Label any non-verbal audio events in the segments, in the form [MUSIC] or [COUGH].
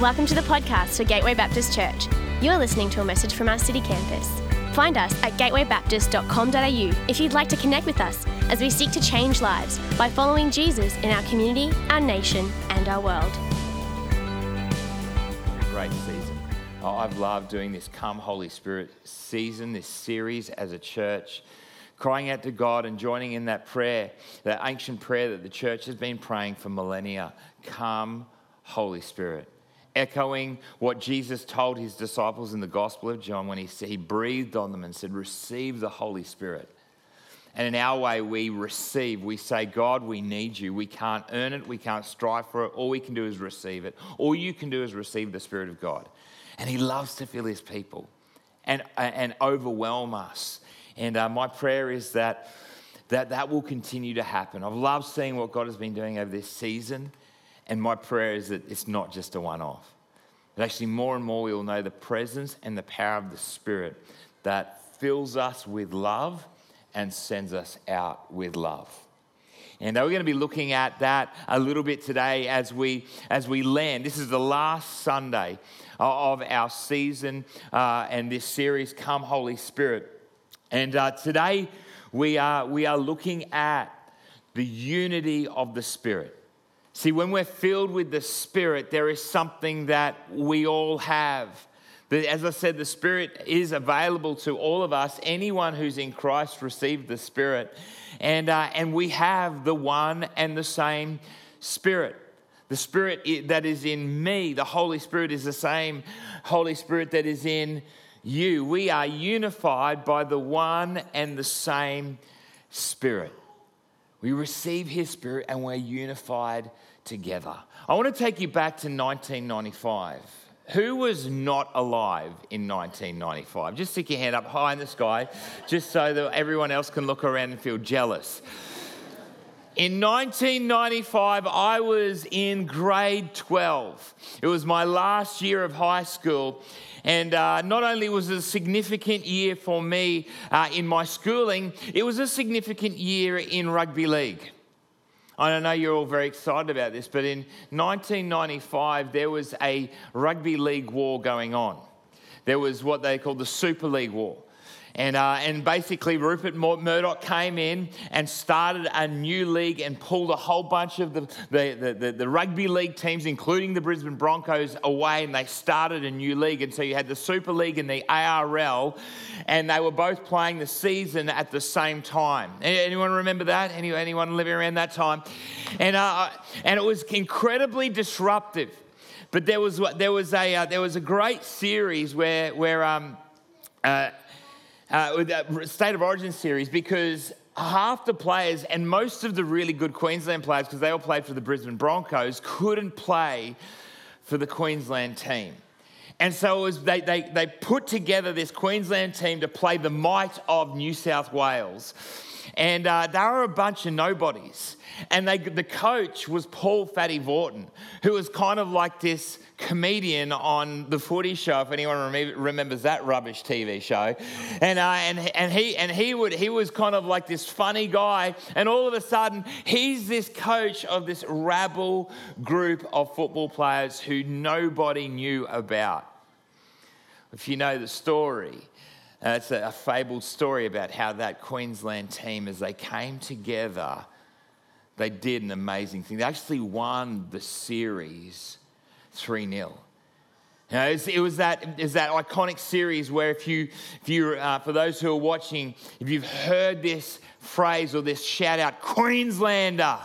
Welcome to the podcast for Gateway Baptist Church. You're listening to a message from our city campus. Find us at gatewaybaptist.com.au if you'd like to connect with us as we seek to change lives by following Jesus in our community, our nation, and our world. Great season. Oh, I've loved doing this Come Holy Spirit season, this series as a church, crying out to God and joining in that prayer, that ancient prayer that the church has been praying for millennia Come Holy Spirit echoing what Jesus told his disciples in the Gospel of John when he, he breathed on them and said, Receive the Holy Spirit. And in our way, we receive. We say, God, we need you. We can't earn it. We can't strive for it. All we can do is receive it. All you can do is receive the Spirit of God. And He loves to fill His people and, and overwhelm us. And uh, my prayer is that, that that will continue to happen. I've loved seeing what God has been doing over this season. And my prayer is that it's not just a one off. That actually, more and more, we will know the presence and the power of the Spirit that fills us with love and sends us out with love. And we're going to be looking at that a little bit today as we as we land. This is the last Sunday of our season uh, and this series, Come Holy Spirit. And uh, today we are we are looking at the unity of the Spirit. See, when we're filled with the Spirit, there is something that we all have. As I said, the Spirit is available to all of us. Anyone who's in Christ received the Spirit. And, uh, and we have the one and the same Spirit. The Spirit that is in me, the Holy Spirit is the same Holy Spirit that is in you. We are unified by the one and the same Spirit. We receive His Spirit and we're unified together. I want to take you back to 1995. Who was not alive in 1995? Just stick your hand up high in the sky, just so that everyone else can look around and feel jealous. In 1995, I was in grade 12. It was my last year of high school. And uh, not only was it a significant year for me uh, in my schooling, it was a significant year in rugby league. I know you're all very excited about this, but in 1995, there was a rugby league war going on. There was what they called the Super League War. And, uh, and basically, Rupert Murdoch came in and started a new league and pulled a whole bunch of the, the, the, the, rugby league teams, including the Brisbane Broncos, away, and they started a new league. And so you had the Super League and the ARL, and they were both playing the season at the same time. Anyone remember that? Anyone living around that time? And, uh, and it was incredibly disruptive. But there was, there was, a, uh, there was a great series where, where um, uh, uh, with that State of Origin series because half the players and most of the really good Queensland players, because they all played for the Brisbane Broncos, couldn't play for the Queensland team. And so was, they, they, they put together this Queensland team to play the might of New South Wales. And uh, they were a bunch of nobodies. And they, the coach was Paul Fatty Vautin, who was kind of like this comedian on the Footy Show. If anyone remembers that rubbish TV show, and uh, and and he and he would he was kind of like this funny guy, and all of a sudden he's this coach of this rabble group of football players who nobody knew about. If you know the story. Uh, it's a, a fabled story about how that Queensland team, as they came together, they did an amazing thing. They actually won the series 3 0. You know, it was that, that iconic series where if you, if you uh, for those who are watching, if you've heard this phrase or this shout out, Queenslander,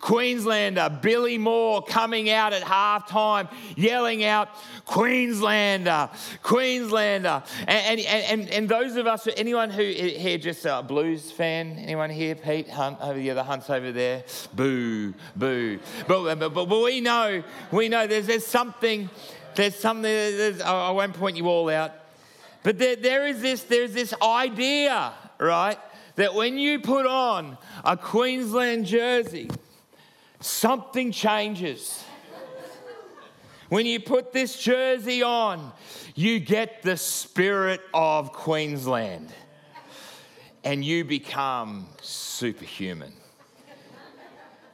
Queenslander, Billy Moore coming out at halftime, yelling out, Queenslander, Queenslander. And, and, and, and those of us, anyone who here just a blues fan, anyone here, Pete Hunt, over the other Hunt's over there, boo, boo. But, but, but, we know, we know there's, there's something, there's something, there's, I won't point you all out, but there, there is this, there's this idea, right? That when you put on a Queensland jersey, something changes. When you put this jersey on, you get the spirit of Queensland and you become superhuman.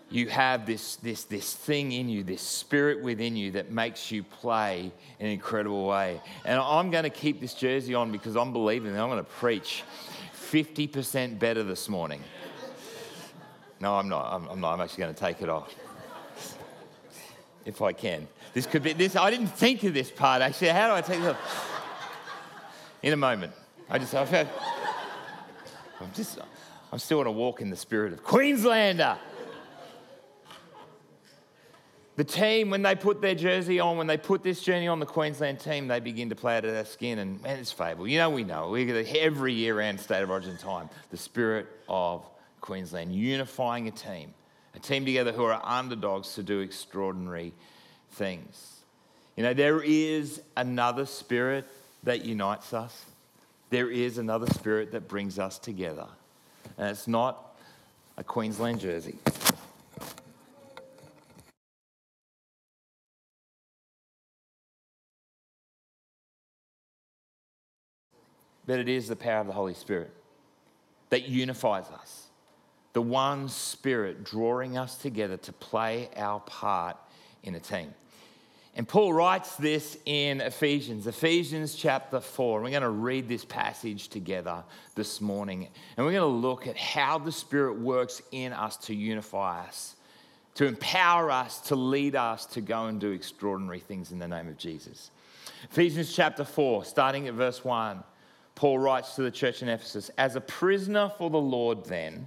you have this, this, this thing in you, this spirit within you that makes you play in an incredible way. And I'm going to keep this jersey on because I'm believing that I'm going to preach 50% better this morning. No, I'm not. I'm, I'm not. I'm actually going to take it off. If I can. This could be this. I didn't think of this part actually. How do I take this off? In a moment. I just, I've had, I'm just, I'm still on a walk in the spirit of Queenslander. The team, when they put their jersey on, when they put this journey on the Queensland team, they begin to play out of their skin, and man, it's fable. You know, we know. We get every year round state of origin time. The spirit of Queensland, unifying a team, a team together who are underdogs to do extraordinary things. You know, there is another spirit that unites us. There is another spirit that brings us together. And it's not a Queensland jersey. but it is the power of the Holy Spirit that unifies us. The one Spirit drawing us together to play our part in a team. And Paul writes this in Ephesians, Ephesians chapter 4. We're going to read this passage together this morning. And we're going to look at how the Spirit works in us to unify us, to empower us, to lead us to go and do extraordinary things in the name of Jesus. Ephesians chapter 4, starting at verse 1. Paul writes to the church in Ephesus As a prisoner for the Lord, then,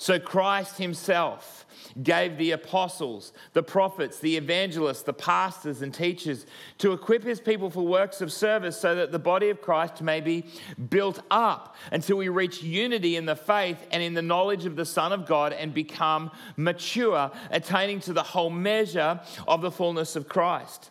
So Christ himself gave the apostles, the prophets, the evangelists, the pastors, and teachers to equip his people for works of service so that the body of Christ may be built up until we reach unity in the faith and in the knowledge of the Son of God and become mature, attaining to the whole measure of the fullness of Christ.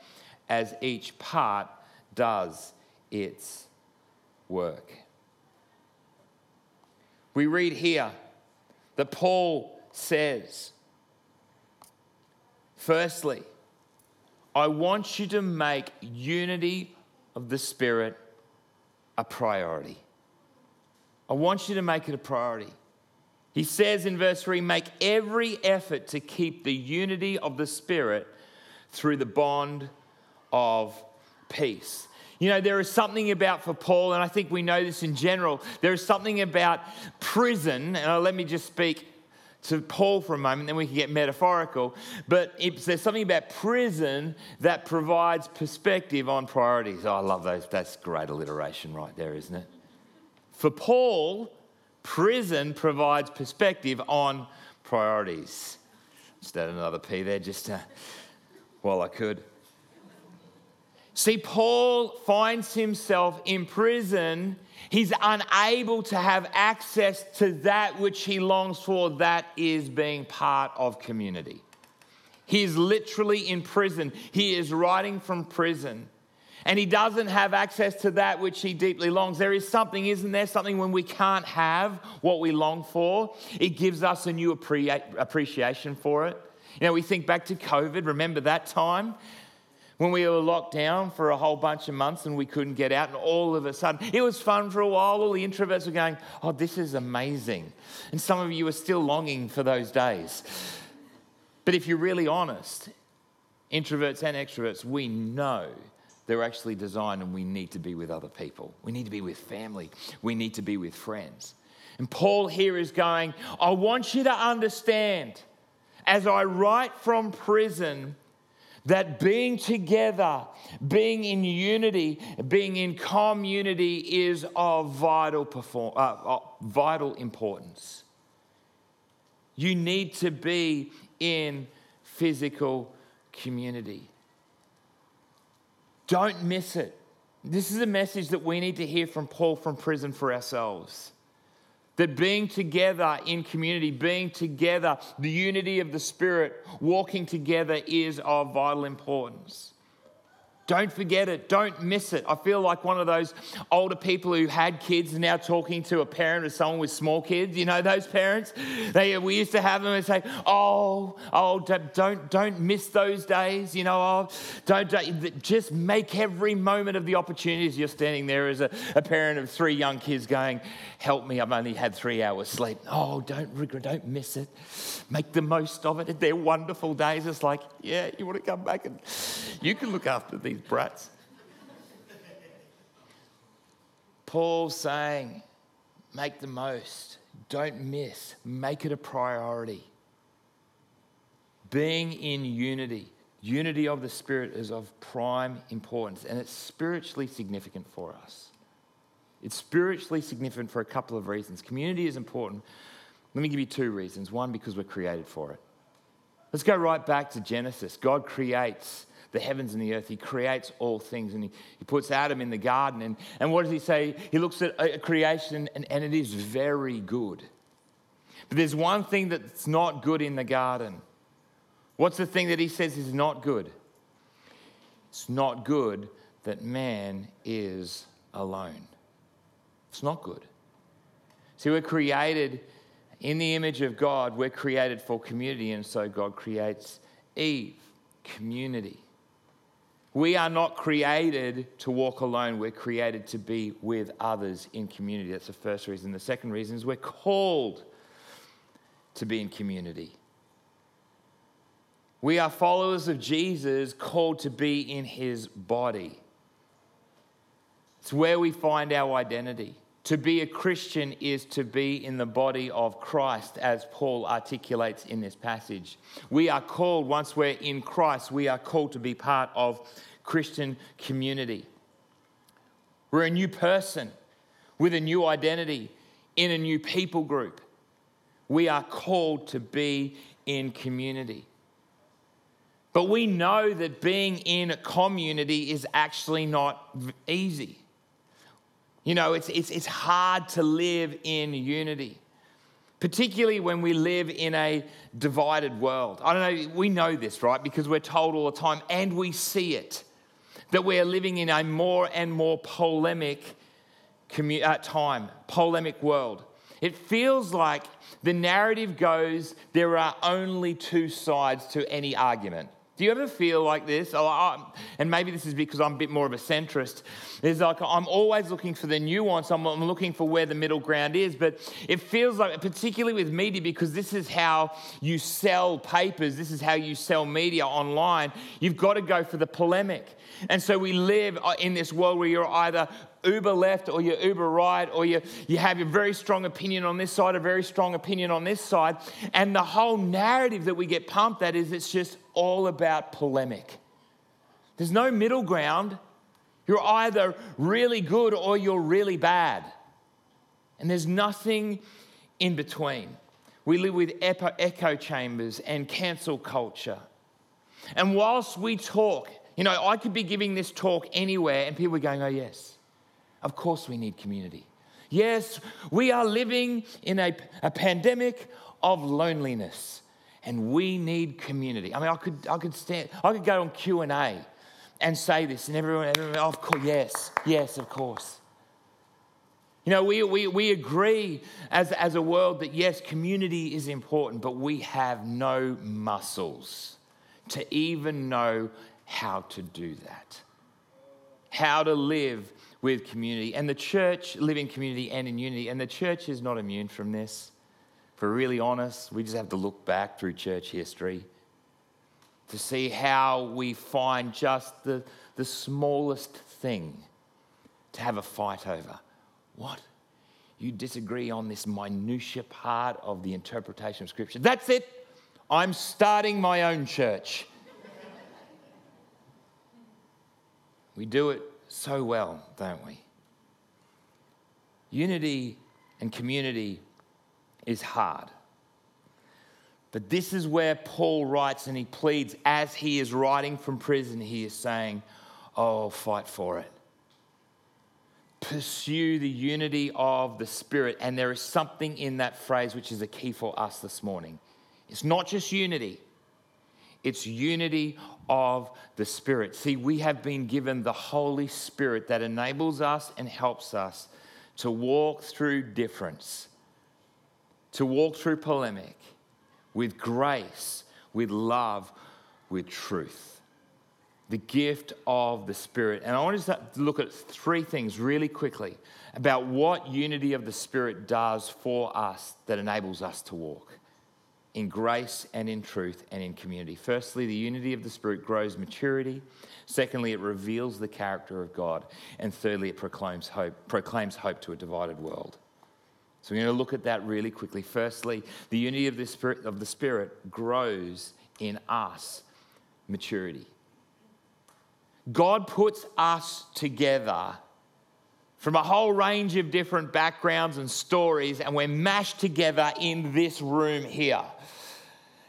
as each part does its work. We read here that Paul says, Firstly, I want you to make unity of the Spirit a priority. I want you to make it a priority. He says in verse 3 make every effort to keep the unity of the Spirit through the bond of peace. You know, there is something about for Paul, and I think we know this in general, there is something about prison, and uh, let me just speak to Paul for a moment, then we can get metaphorical. But there's something about prison that provides perspective on priorities. Oh, I love those. That's great alliteration right there, isn't it? For Paul, prison provides perspective on priorities. Just add another P there, just to, while I could. See, Paul finds himself in prison He's unable to have access to that which he longs for, that is being part of community. He is literally in prison. He is writing from prison. And he doesn't have access to that which he deeply longs. There is something, isn't there? Something when we can't have what we long for, it gives us a new appreciation for it. You know, we think back to COVID, remember that time? When we were locked down for a whole bunch of months and we couldn't get out, and all of a sudden it was fun for a while. All the introverts were going, Oh, this is amazing. And some of you are still longing for those days. But if you're really honest, introverts and extroverts, we know they're actually designed and we need to be with other people. We need to be with family. We need to be with friends. And Paul here is going, I want you to understand as I write from prison that being together, being in unity, being in community is of vital, perform, uh, vital importance. You need to be in physical community. Don't miss it. This is a message that we need to hear from Paul from prison for ourselves. That being together in community, being together, the unity of the Spirit, walking together is of vital importance. Don't forget it. Don't miss it. I feel like one of those older people who had kids and now talking to a parent or someone with small kids. You know those parents? They, we used to have them and say, "Oh, oh, don't don't miss those days." You know, oh, don't, don't just make every moment of the opportunities. You're standing there as a, a parent of three young kids, going, "Help me! I've only had three hours sleep." Oh, don't regret. Don't miss it. Make the most of it. They're wonderful days. It's like, yeah, you want to come back and you can look after these brats. Paul saying, make the most, don't miss, make it a priority. Being in unity, unity of the Spirit is of prime importance and it's spiritually significant for us. It's spiritually significant for a couple of reasons. Community is important. Let me give you two reasons. One, because we're created for it. Let's go right back to Genesis. God creates the heavens and the earth. He creates all things and he, he puts Adam in the garden. And, and what does he say? He looks at creation and, and it is very good. But there's one thing that's not good in the garden. What's the thing that he says is not good? It's not good that man is alone. It's not good. See, we're created in the image of God, we're created for community, and so God creates Eve, community. We are not created to walk alone. We're created to be with others in community. That's the first reason. The second reason is we're called to be in community. We are followers of Jesus, called to be in his body. It's where we find our identity. To be a Christian is to be in the body of Christ, as Paul articulates in this passage. We are called, once we're in Christ, we are called to be part of Christian community. We're a new person with a new identity in a new people group. We are called to be in community. But we know that being in a community is actually not easy. You know, it's, it's, it's hard to live in unity, particularly when we live in a divided world. I don't know, we know this, right? Because we're told all the time and we see it that we are living in a more and more polemic commu- uh, time, polemic world. It feels like the narrative goes there are only two sides to any argument. Do you ever feel like this? And maybe this is because I'm a bit more of a centrist. It's like I'm always looking for the nuance, I'm looking for where the middle ground is. But it feels like, particularly with media, because this is how you sell papers, this is how you sell media online, you've got to go for the polemic. And so we live uh, in this world where you're either uber left or you're uber right, or you, you have a very strong opinion on this side, a very strong opinion on this side. And the whole narrative that we get pumped at is it's just all about polemic. There's no middle ground. You're either really good or you're really bad. And there's nothing in between. We live with echo chambers and cancel culture. And whilst we talk, you know, I could be giving this talk anywhere and people are going, oh, yes, of course, we need community. Yes, we are living in a, a pandemic of loneliness and we need community. I mean, I could, I could stand, I could go on Q&A and say this and everyone, everyone of course, yes, yes, of course. You know, we, we, we agree as, as a world that yes, community is important, but we have no muscles to even know how to do that, how to live with community. And the church live in community and in unity. And the church is not immune from this. For really honest, we just have to look back through church history to see how we find just the, the smallest thing to have a fight over. What? You disagree on this minutiate part of the interpretation of Scripture. That's it. I'm starting my own church. we do it so well, don't we? Unity and community is hard. But this is where Paul writes and he pleads as he is writing from prison, he is saying, Oh, fight for it. Pursue the unity of the Spirit. And there is something in that phrase which is a key for us this morning. It's not just unity, it's unity of the Spirit. See, we have been given the Holy Spirit that enables us and helps us to walk through difference, to walk through polemic with grace, with love, with truth. The gift of the Spirit. And I want to look at three things really quickly about what unity of the Spirit does for us that enables us to walk in grace and in truth and in community. Firstly, the unity of the Spirit grows maturity. Secondly, it reveals the character of God. And thirdly, it proclaims hope, proclaims hope to a divided world. So we're going to look at that really quickly. Firstly, the unity of the Spirit, of the Spirit grows in us maturity. God puts us together from a whole range of different backgrounds and stories, and we're mashed together in this room here.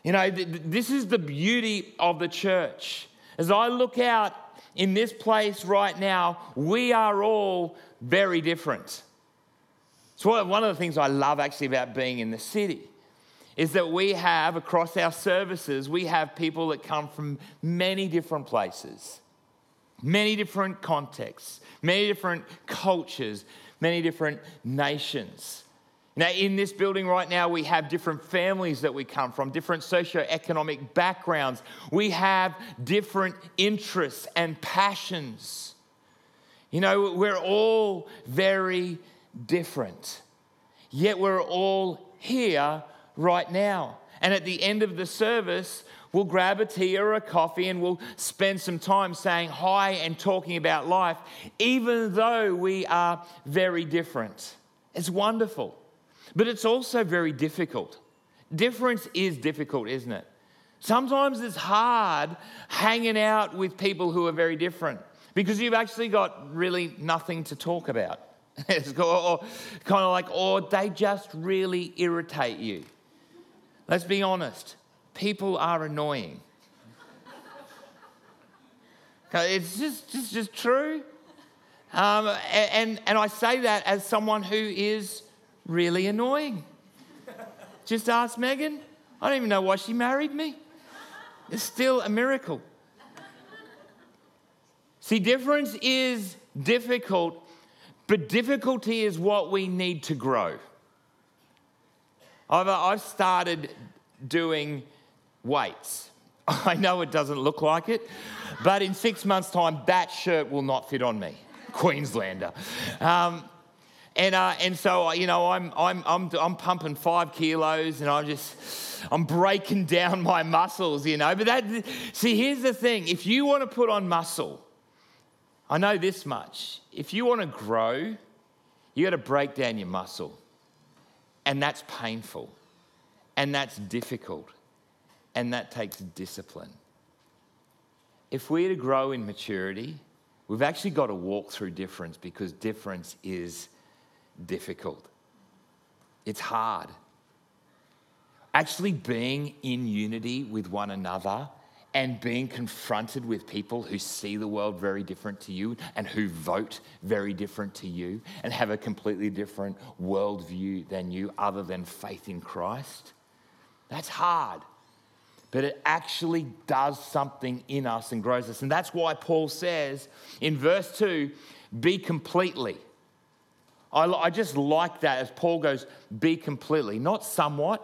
You know, this is the beauty of the church. As I look out in this place right now, we are all very different. So, one of the things I love actually about being in the city is that we have across our services, we have people that come from many different places many different contexts, many different cultures, many different nations. Now, in this building right now, we have different families that we come from, different socio-economic backgrounds. We have different interests and passions. You know, we're all very different, yet we're all here right now. And at the end of the service, We'll grab a tea or a coffee and we'll spend some time saying hi and talking about life, even though we are very different. It's wonderful, but it's also very difficult. Difference is difficult, isn't it? Sometimes it's hard hanging out with people who are very different because you've actually got really nothing to talk about. [LAUGHS] or kind of like, or they just really irritate you. Let's be honest people are annoying. it's just, just, just true. Um, and, and I say that as someone who is really annoying. [LAUGHS] Just ask Megan. I don't even know why she married me. It's still a miracle. See, difference is difficult, but difficulty is what we need to grow. I've, I've started doing weights. [LAUGHS] I know it doesn't look like it, but in six months' time, that shirt will not fit on me, Queenslander. Um, and, uh, and so, uh, you know, I'm, I'm, I'm, I'm pumping five kilos and I'm just, I'm breaking down my muscles, you know. But that, see, here's the thing if you want to put on muscle, I know this much. If you want to grow, you got to break down your muscle. And that's painful. And that's difficult and that takes discipline. If we're to grow in maturity, we've actually got to walk through difference because difference is difficult. It's hard. Actually, being in unity with one another and being confronted with people who see the world very different to you and who vote very different to you and have a completely different worldview than you, other than faith in Christ, that's hard but it actually does something in us and grows us. And that's why Paul says in verse 2 be completely. I, I just like that as Paul goes, be completely, not somewhat,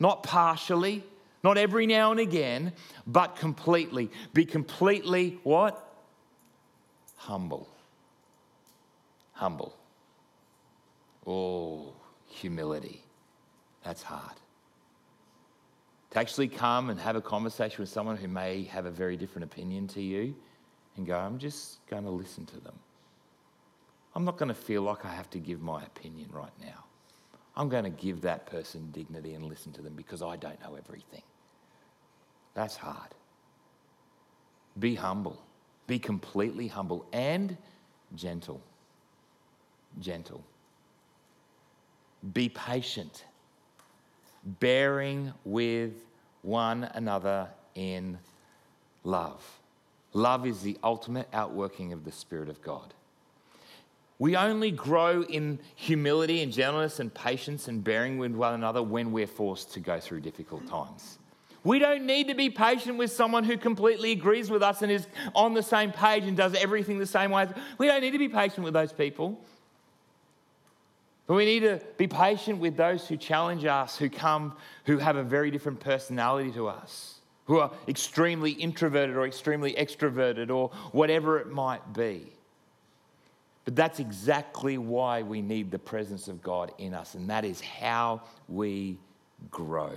not partially, Not every now and again, but completely. Be completely what? Humble. Humble. Oh, humility. That's hard. To actually come and have a conversation with someone who may have a very different opinion to you and go, I'm just going to listen to them. I'm not going to feel like I have to give my opinion right now. I'm going to give that person dignity and listen to them because I don't know everything. That's hard. Be humble. Be completely humble and gentle. Gentle. Be patient, bearing with one another in love. Love is the ultimate outworking of the Spirit of God. We only grow in humility and gentleness and patience and bearing with one another when we're forced to go through difficult times. We don't need to be patient with someone who completely agrees with us and is on the same page and does everything the same way. We don't need to be patient with those people. But we need to be patient with those who challenge us, who come, who have a very different personality to us, who are extremely introverted or extremely extroverted or whatever it might be. But that's exactly why we need the presence of God in us, and that is how we grow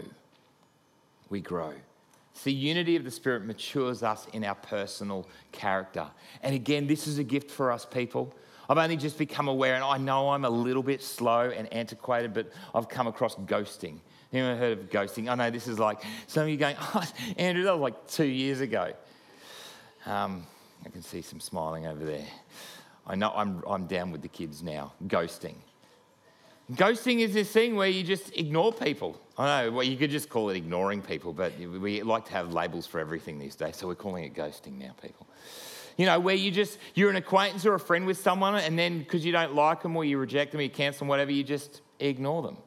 we grow. See, unity of the Spirit matures us in our personal character. And again, this is a gift for us people. I've only just become aware, and I know I'm a little bit slow and antiquated, but I've come across ghosting. Anyone heard of ghosting? I know this is like some of you going, oh, Andrew, that was like two years ago. Um, I can see some smiling over there. I know I'm, I'm down with the kids now. Ghosting. Ghosting is this thing where you just ignore people. I know, well, you could just call it ignoring people, but we like to have labels for everything these days, so we're calling it ghosting now, people. You know, where you just, you're an acquaintance or a friend with someone, and then because you don't like them or you reject them, you cancel them, whatever, you just ignore them.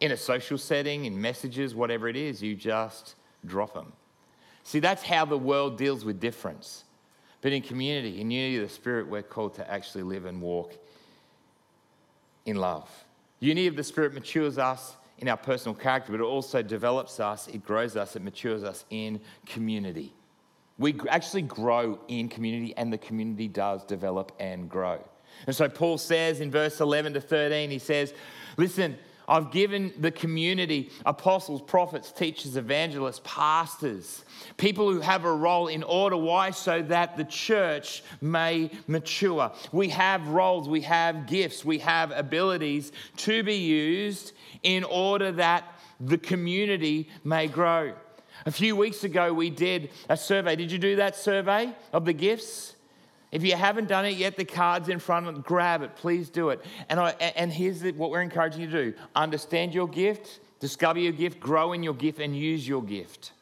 In a social setting, in messages, whatever it is, you just drop them. See, that's how the world deals with difference. But in community, in unity of the Spirit, we're called to actually live and walk in love. Unity of the Spirit matures us in our personal character, but it also develops us, it grows us, it matures us in community. We actually grow in community, and the community does develop and grow. And so Paul says in verse 11 to 13, he says, Listen, I've given the community apostles, prophets, teachers, evangelists, pastors, people who have a role in order. Why? So that the church may mature. We have roles, we have gifts, we have abilities to be used in order that the community may grow. A few weeks ago, we did a survey. Did you do that survey of the gifts? If you haven't done it yet, the card's in front. Grab it. Please do it. And, I, and here's what we're encouraging you to do understand your gift, discover your gift, grow in your gift, and use your gift.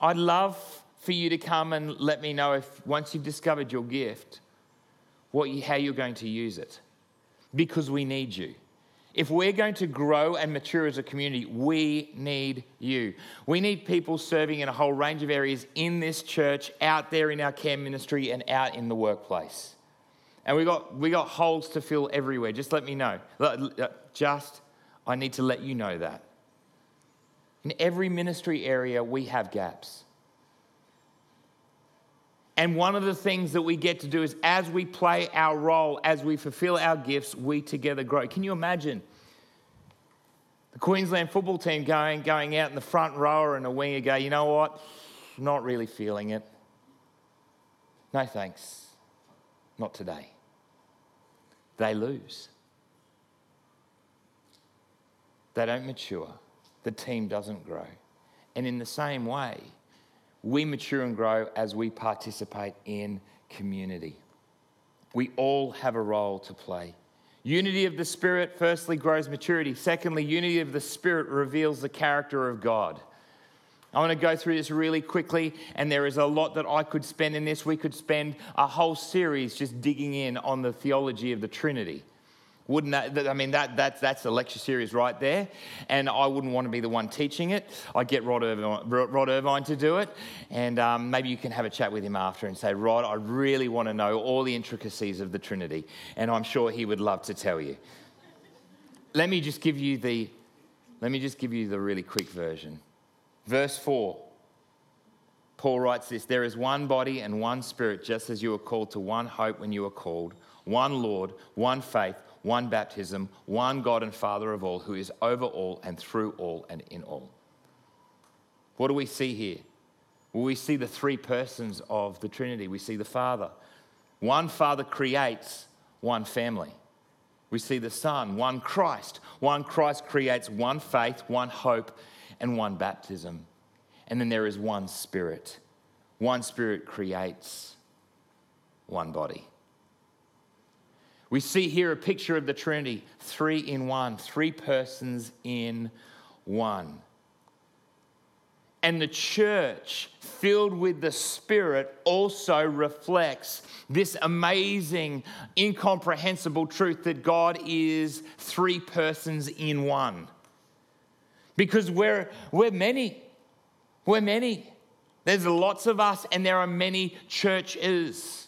I'd love for you to come and let me know if once you've discovered your gift, what you, how you're going to use it. Because we need you. If we're going to grow and mature as a community, we need you. We need people serving in a whole range of areas in this church, out there in our care ministry, and out in the workplace. And we got, we got holes to fill everywhere. Just let me know. Uh, just, I need to let you know that. In every ministry area, we have gaps. And one of the things that we get to do is as we play our role, as we fulfill our gifts, we together grow. Can you imagine the Queensland football team going, going out in the front row and a winger go, you know what? Not really feeling it. No thanks. Not today. They lose. They don't mature. The team doesn't grow. And in the same way, we mature and grow as we participate in community. We all have a role to play. Unity of the Spirit, firstly, grows maturity. Secondly, unity of the Spirit reveals the character of God. I want to go through this really quickly, and there is a lot that I could spend in this. We could spend a whole series just digging in on the theology of the Trinity. Wouldn't that, I mean, that, that, that's a lecture series right there. And I wouldn't want to be the one teaching it. I'd get Rod Irvine, Rod Irvine to do it. And um, maybe you can have a chat with him after and say, Rod, I really want to know all the intricacies of the Trinity. And I'm sure he would love to tell you. Let me just give you the, let me just give you the really quick version. Verse 4, Paul writes this There is one body and one spirit, just as you were called to one hope when you were called, one Lord, one faith, one baptism, one God and Father of all, who is over all and through all and in all. What do we see here? Well, we see the three persons of the Trinity. We see the Father. One Father creates one family. We see the Son, one Christ. One Christ creates one faith, one hope, and one baptism. And then there is one Spirit. One Spirit creates one body. We see here a picture of the Trinity three in one, three persons in one. And the church, filled with the Spirit, also reflects this amazing, incomprehensible truth that God is three persons in one. Because we're, we're many. We're many. There's lots of us, and there are many churches.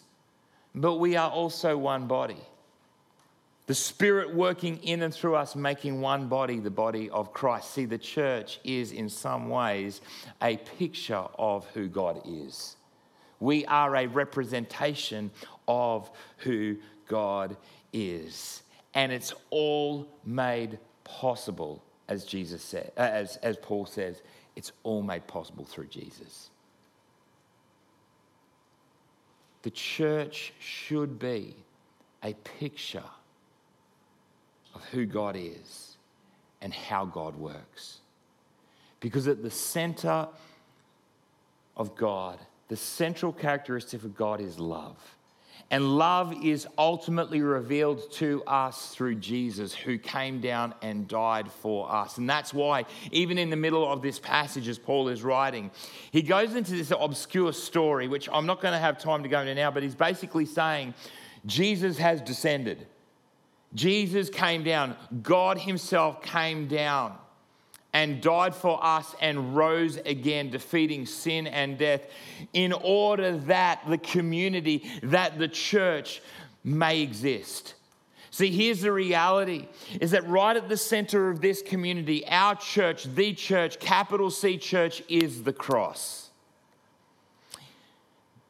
But we are also one body. The Spirit working in and through us, making one body, the body of Christ. See, the church is in some ways a picture of who God is. We are a representation of who God is. And it's all made possible, as Jesus said, uh, as, as Paul says, it's all made possible through Jesus. The church should be a picture of who God is and how God works. Because at the center of God, the central characteristic of God is love. And love is ultimately revealed to us through Jesus, who came down and died for us. And that's why, even in the middle of this passage, as Paul is writing, he goes into this obscure story, which I'm not going to have time to go into now, but he's basically saying Jesus has descended. Jesus came down, God Himself came down and died for us and rose again, defeating sin and death, in order that the community, that the church may exist. See, here's the reality is that right at the center of this community, our church, the church, capital C church, is the cross.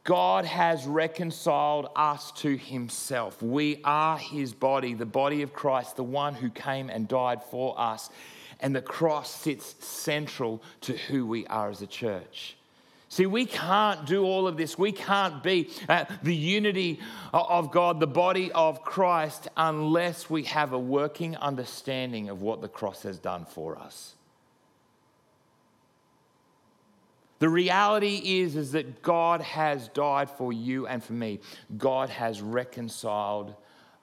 God has reconciled us to himself. We are his body, the body of Christ, the one who came and died for us. And the cross sits central to who we are as a church. See, we can't do all of this. We can't be uh, the unity of God, the body of Christ, unless we have a working understanding of what the cross has done for us. The reality is, is that God has died for you and for me. God has reconciled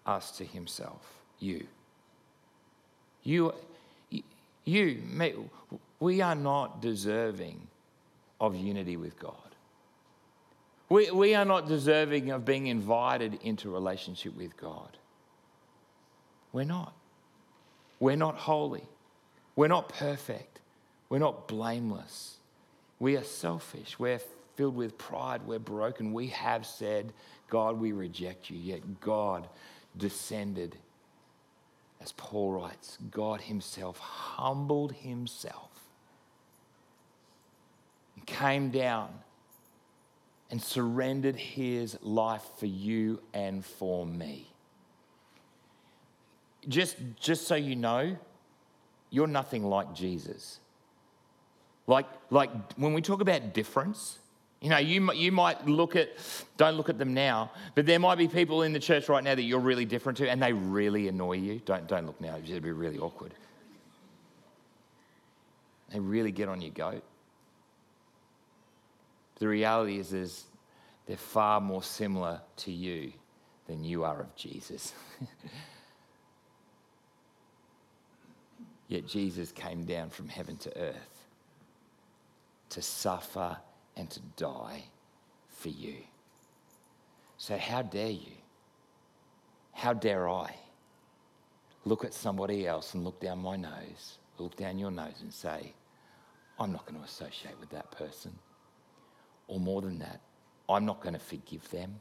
us to himself. You. You, you, we are not deserving of unity with God. We, we are not deserving of being invited into relationship with God. We're not. We're not holy. We're not perfect. We're not blameless. We are selfish. We're filled with pride. We're broken. We have said, God, we reject you. Yet God descended. As Paul writes, God Himself humbled Himself and came down and surrendered His life for you and for me. Just, just so you know, you're nothing like Jesus. Like, like when we talk about difference, you know, you, you might look at, don't look at them now, but there might be people in the church right now that you're really different to and they really annoy you. Don't, don't look now, it'd be really awkward. They really get on your goat. The reality is, is they're far more similar to you than you are of Jesus. [LAUGHS] Yet Jesus came down from heaven to earth to suffer and to die for you. So, how dare you? How dare I look at somebody else and look down my nose, look down your nose and say, I'm not going to associate with that person? Or more than that, I'm not going to forgive them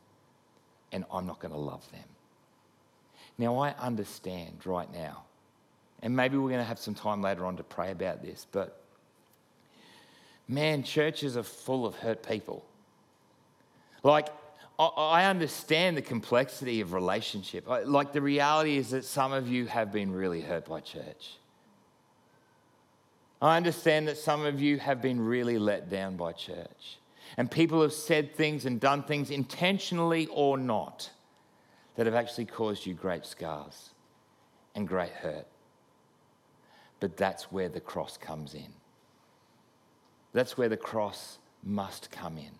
and I'm not going to love them. Now, I understand right now, and maybe we're going to have some time later on to pray about this, but man, churches are full of hurt people. Like, I understand the complexity of relationship. Like, the reality is that some of you have been really hurt by church. I understand that some of you have been really let down by church. And people have said things and done things intentionally or not that have actually caused you great scars and great hurt. But that's where the cross comes in. That's where the cross must come in.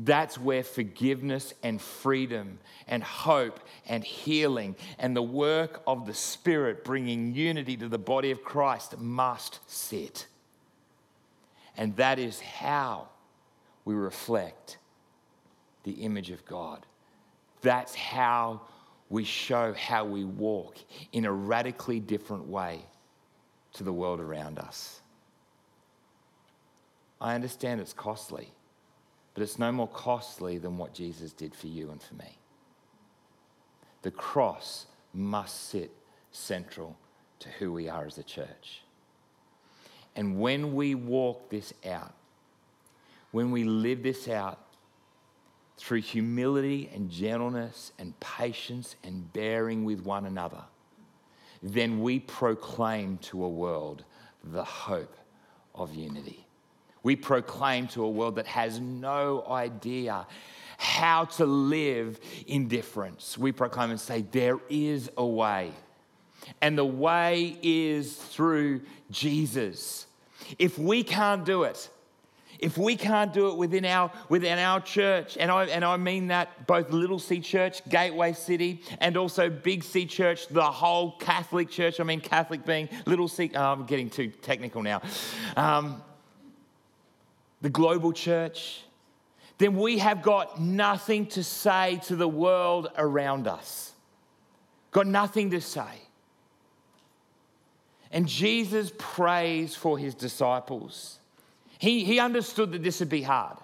That's where forgiveness and freedom and hope and healing and the work of the Spirit bringing unity to the body of Christ must sit. And that is how we reflect the image of God. That's how we show how we walk in a radically different way to the world around us. I understand it's costly, but it's no more costly than what Jesus did for you and for me. The cross must sit central to who we are as a church. And when we walk this out, when we live this out through humility and gentleness and patience and bearing with one another, then we proclaim to a world the hope of unity. We proclaim to a world that has no idea how to live in difference. We proclaim and say, There is a way. And the way is through Jesus. If we can't do it, if we can't do it within our, within our church, and I, and I mean that both Little C Church, Gateway City, and also Big C Church, the whole Catholic Church, I mean Catholic being Little C, oh, I'm getting too technical now, um, the global church, then we have got nothing to say to the world around us. Got nothing to say. And Jesus prays for his disciples. He, he understood that this would be hard.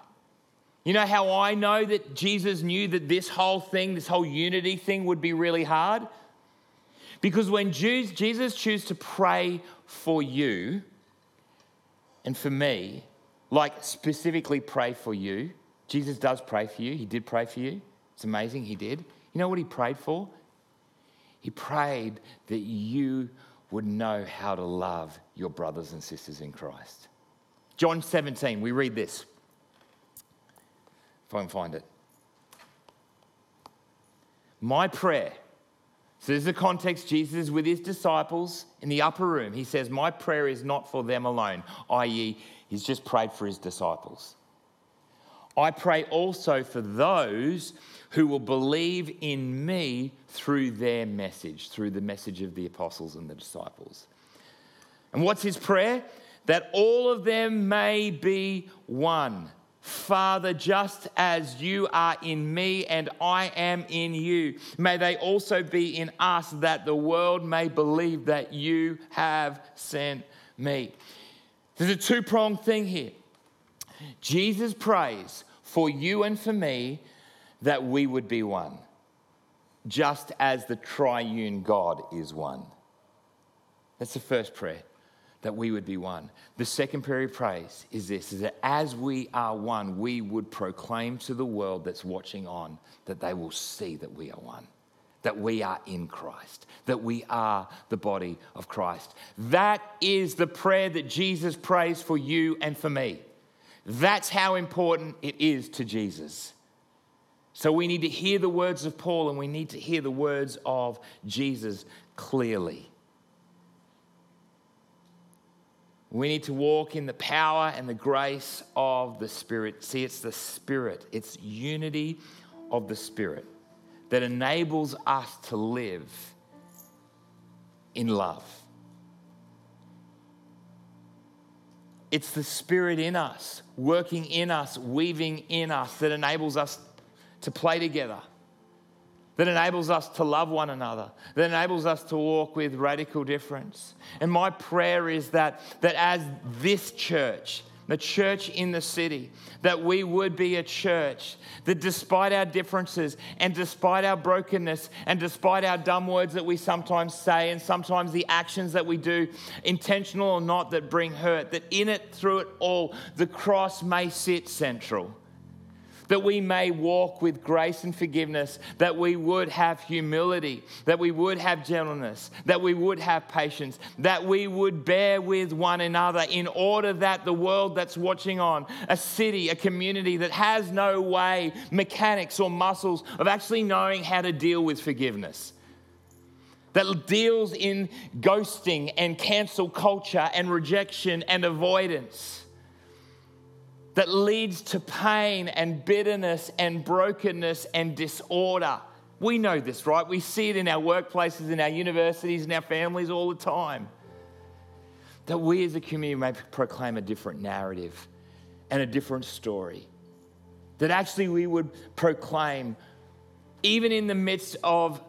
You know how I know that Jesus knew that this whole thing, this whole unity thing, would be really hard? Because when Jesus chose to pray for you and for me, like specifically pray for you, Jesus does pray for you. He did pray for you. It's amazing, he did. You know what he prayed for? He prayed that you would know how to love your brothers and sisters in Christ. John 17, we read this. If I can find it. My prayer. So, this is the context. Jesus is with his disciples in the upper room. He says, My prayer is not for them alone, i.e., he's just prayed for his disciples. I pray also for those who will believe in me through their message, through the message of the apostles and the disciples. And what's his prayer? that all of them may be one. Father, just as you are in me and I am in you, may they also be in us, that the world may believe that you have sent me. There's a two pronged thing here. Jesus prays for you and for me that we would be one, just as the triune God is one. That's the first prayer that we would be one. The second prayer he prays is this is that as we are one, we would proclaim to the world that's watching on that they will see that we are one, that we are in Christ, that we are the body of Christ. That is the prayer that Jesus prays for you and for me. That's how important it is to Jesus. So we need to hear the words of Paul and we need to hear the words of Jesus clearly. We need to walk in the power and the grace of the Spirit. See, it's the Spirit, it's unity of the Spirit that enables us to live in love. It's the Spirit in us, working in us, weaving in us, that enables us to play together that enables us to love one another, that enables us to walk with radical difference. And my prayer is that, that as this church, the church in the city, that we would be a church that despite our differences and despite our brokenness and despite our dumb words that we sometimes say and sometimes the actions that we do, intentional or not, that bring hurt, that in it, through it all, the cross may sit central that we may walk with grace and forgiveness, that we would have humility, that we would have gentleness, that we would have patience, that we would bear with one another in order that the world that's watching on, a city, a community that has no way, mechanics or muscles of actually knowing how to deal with forgiveness that deals in ghosting and cancel culture and rejection and avoidance that leads to pain and bitterness and brokenness and disorder. We know this, right? We see it in our workplaces, in our universities, in our families all the time. That we as a community may proclaim a different narrative and a different story. That actually we would proclaim, even in the midst of,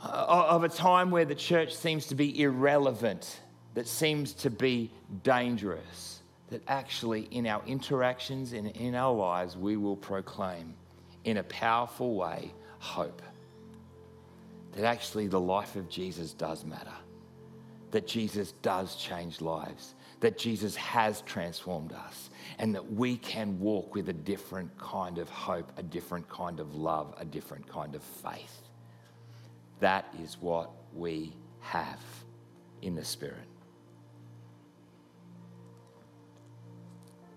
uh, of a time where the church seems to be irrelevant, that seems to be dangerous that actually in our interactions and in our lives, we will proclaim in a powerful way hope. That actually the life of Jesus does matter. That Jesus does change lives. That Jesus has transformed us. And that we can walk with a different kind of hope, a different kind of love, a different kind of faith. That is what we have in the Spirit.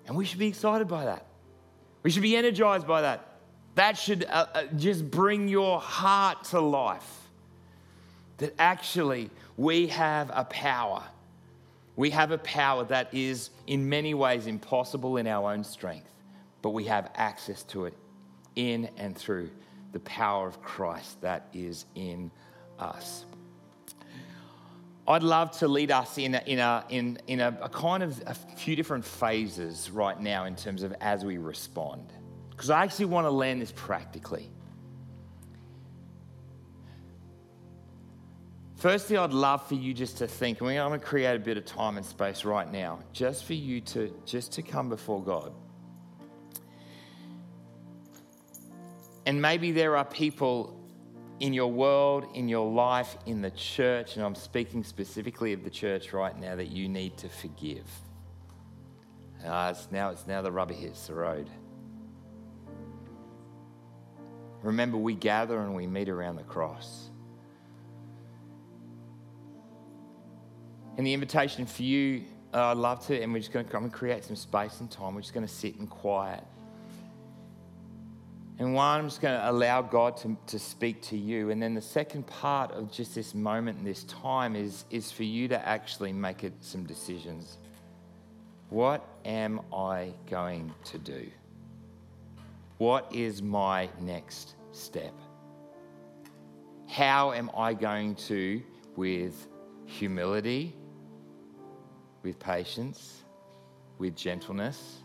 And we should be excited by that. We should be energized by that. That should uh, uh, just bring your heart to life. That actually we have a power. We have a power that is in many ways impossible in our own strength, but we have access to it in and through the power of Christ that is in us. I'd love to lead us in a, in a, in, in a, a kind of a few different phases right now in terms of as we respond. Because I actually want to land this practically. Firstly, I'd love for you just to think, mean, I'm going to create a bit of time and space right now, just for you to just to come before God. And maybe there are people in your world, in your life, in the church, and I'm speaking specifically of the church right now, that you need to forgive. Uh, it's now, it's now the rubber hits the road. Remember, we gather and we meet around the cross. And the invitation for you, uh, I'd love to, and we're just going to come and create some space and time. We're just going to sit in quiet. And one, I'm just going to allow God to, to speak to you. And then the second part of just this moment and this time is, is for you to actually make it some decisions. What am I going to do? What is my next step? How am I going to, with humility, with patience, with gentleness,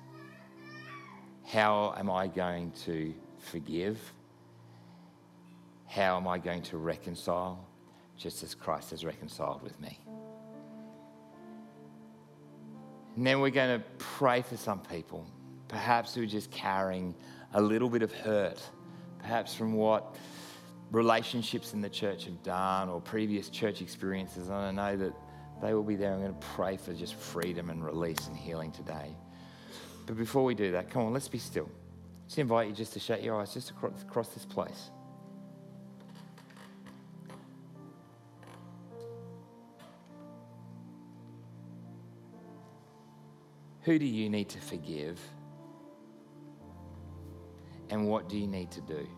how am I going to forgive? How am I going to reconcile just as Christ has reconciled with me? And then we're going to pray for some people, perhaps who are just carrying a little bit of hurt, perhaps from what relationships in the church have done or previous church experiences. And I know that they will be there. I'm going to pray for just freedom and release and healing today. But before we do that, come on, let's be still just invite you just to shut your eyes just across, across this place. Who do you need to forgive? And what do you need to do?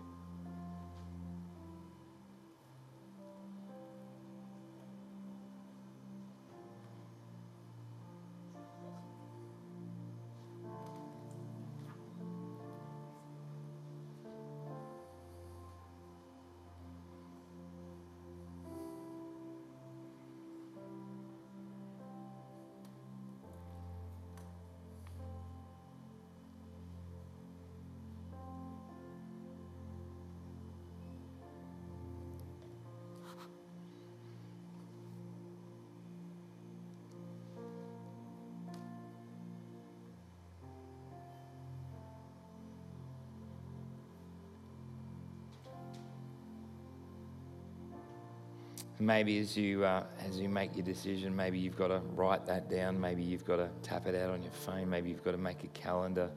Maybe as you, uh, as you make your decision, maybe you've got to write that down. Maybe you've got to tap it out on your phone. Maybe you've got to make a calendar.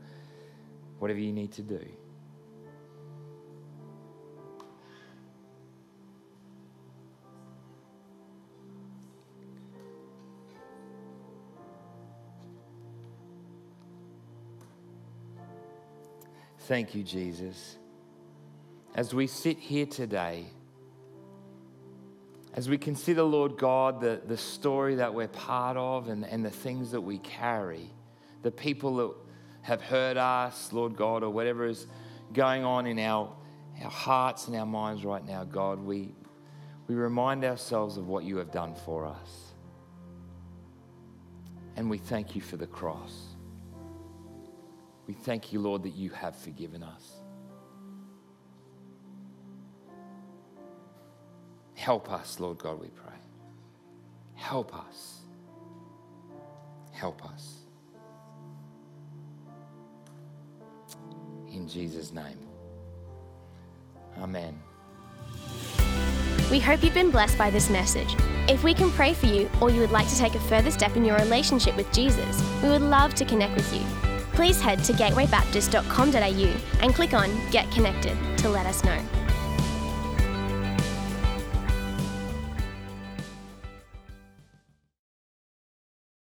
Whatever you need to do. Thank you, Jesus. As we sit here today, as we consider, Lord God, the, the story that we're part of and, and the things that we carry, the people that have hurt us, Lord God, or whatever is going on in our, our hearts and our minds right now, God, we, we remind ourselves of what you have done for us. And we thank you for the cross. We thank you, Lord, that you have forgiven us. Help us, Lord God, we pray. Help us. Help us. In Jesus' name. Amen. We hope you've been blessed by this message. If we can pray for you or you would like to take a further step in your relationship with Jesus, we would love to connect with you. Please head to gatewaybaptist.com.au and click on Get Connected to let us know.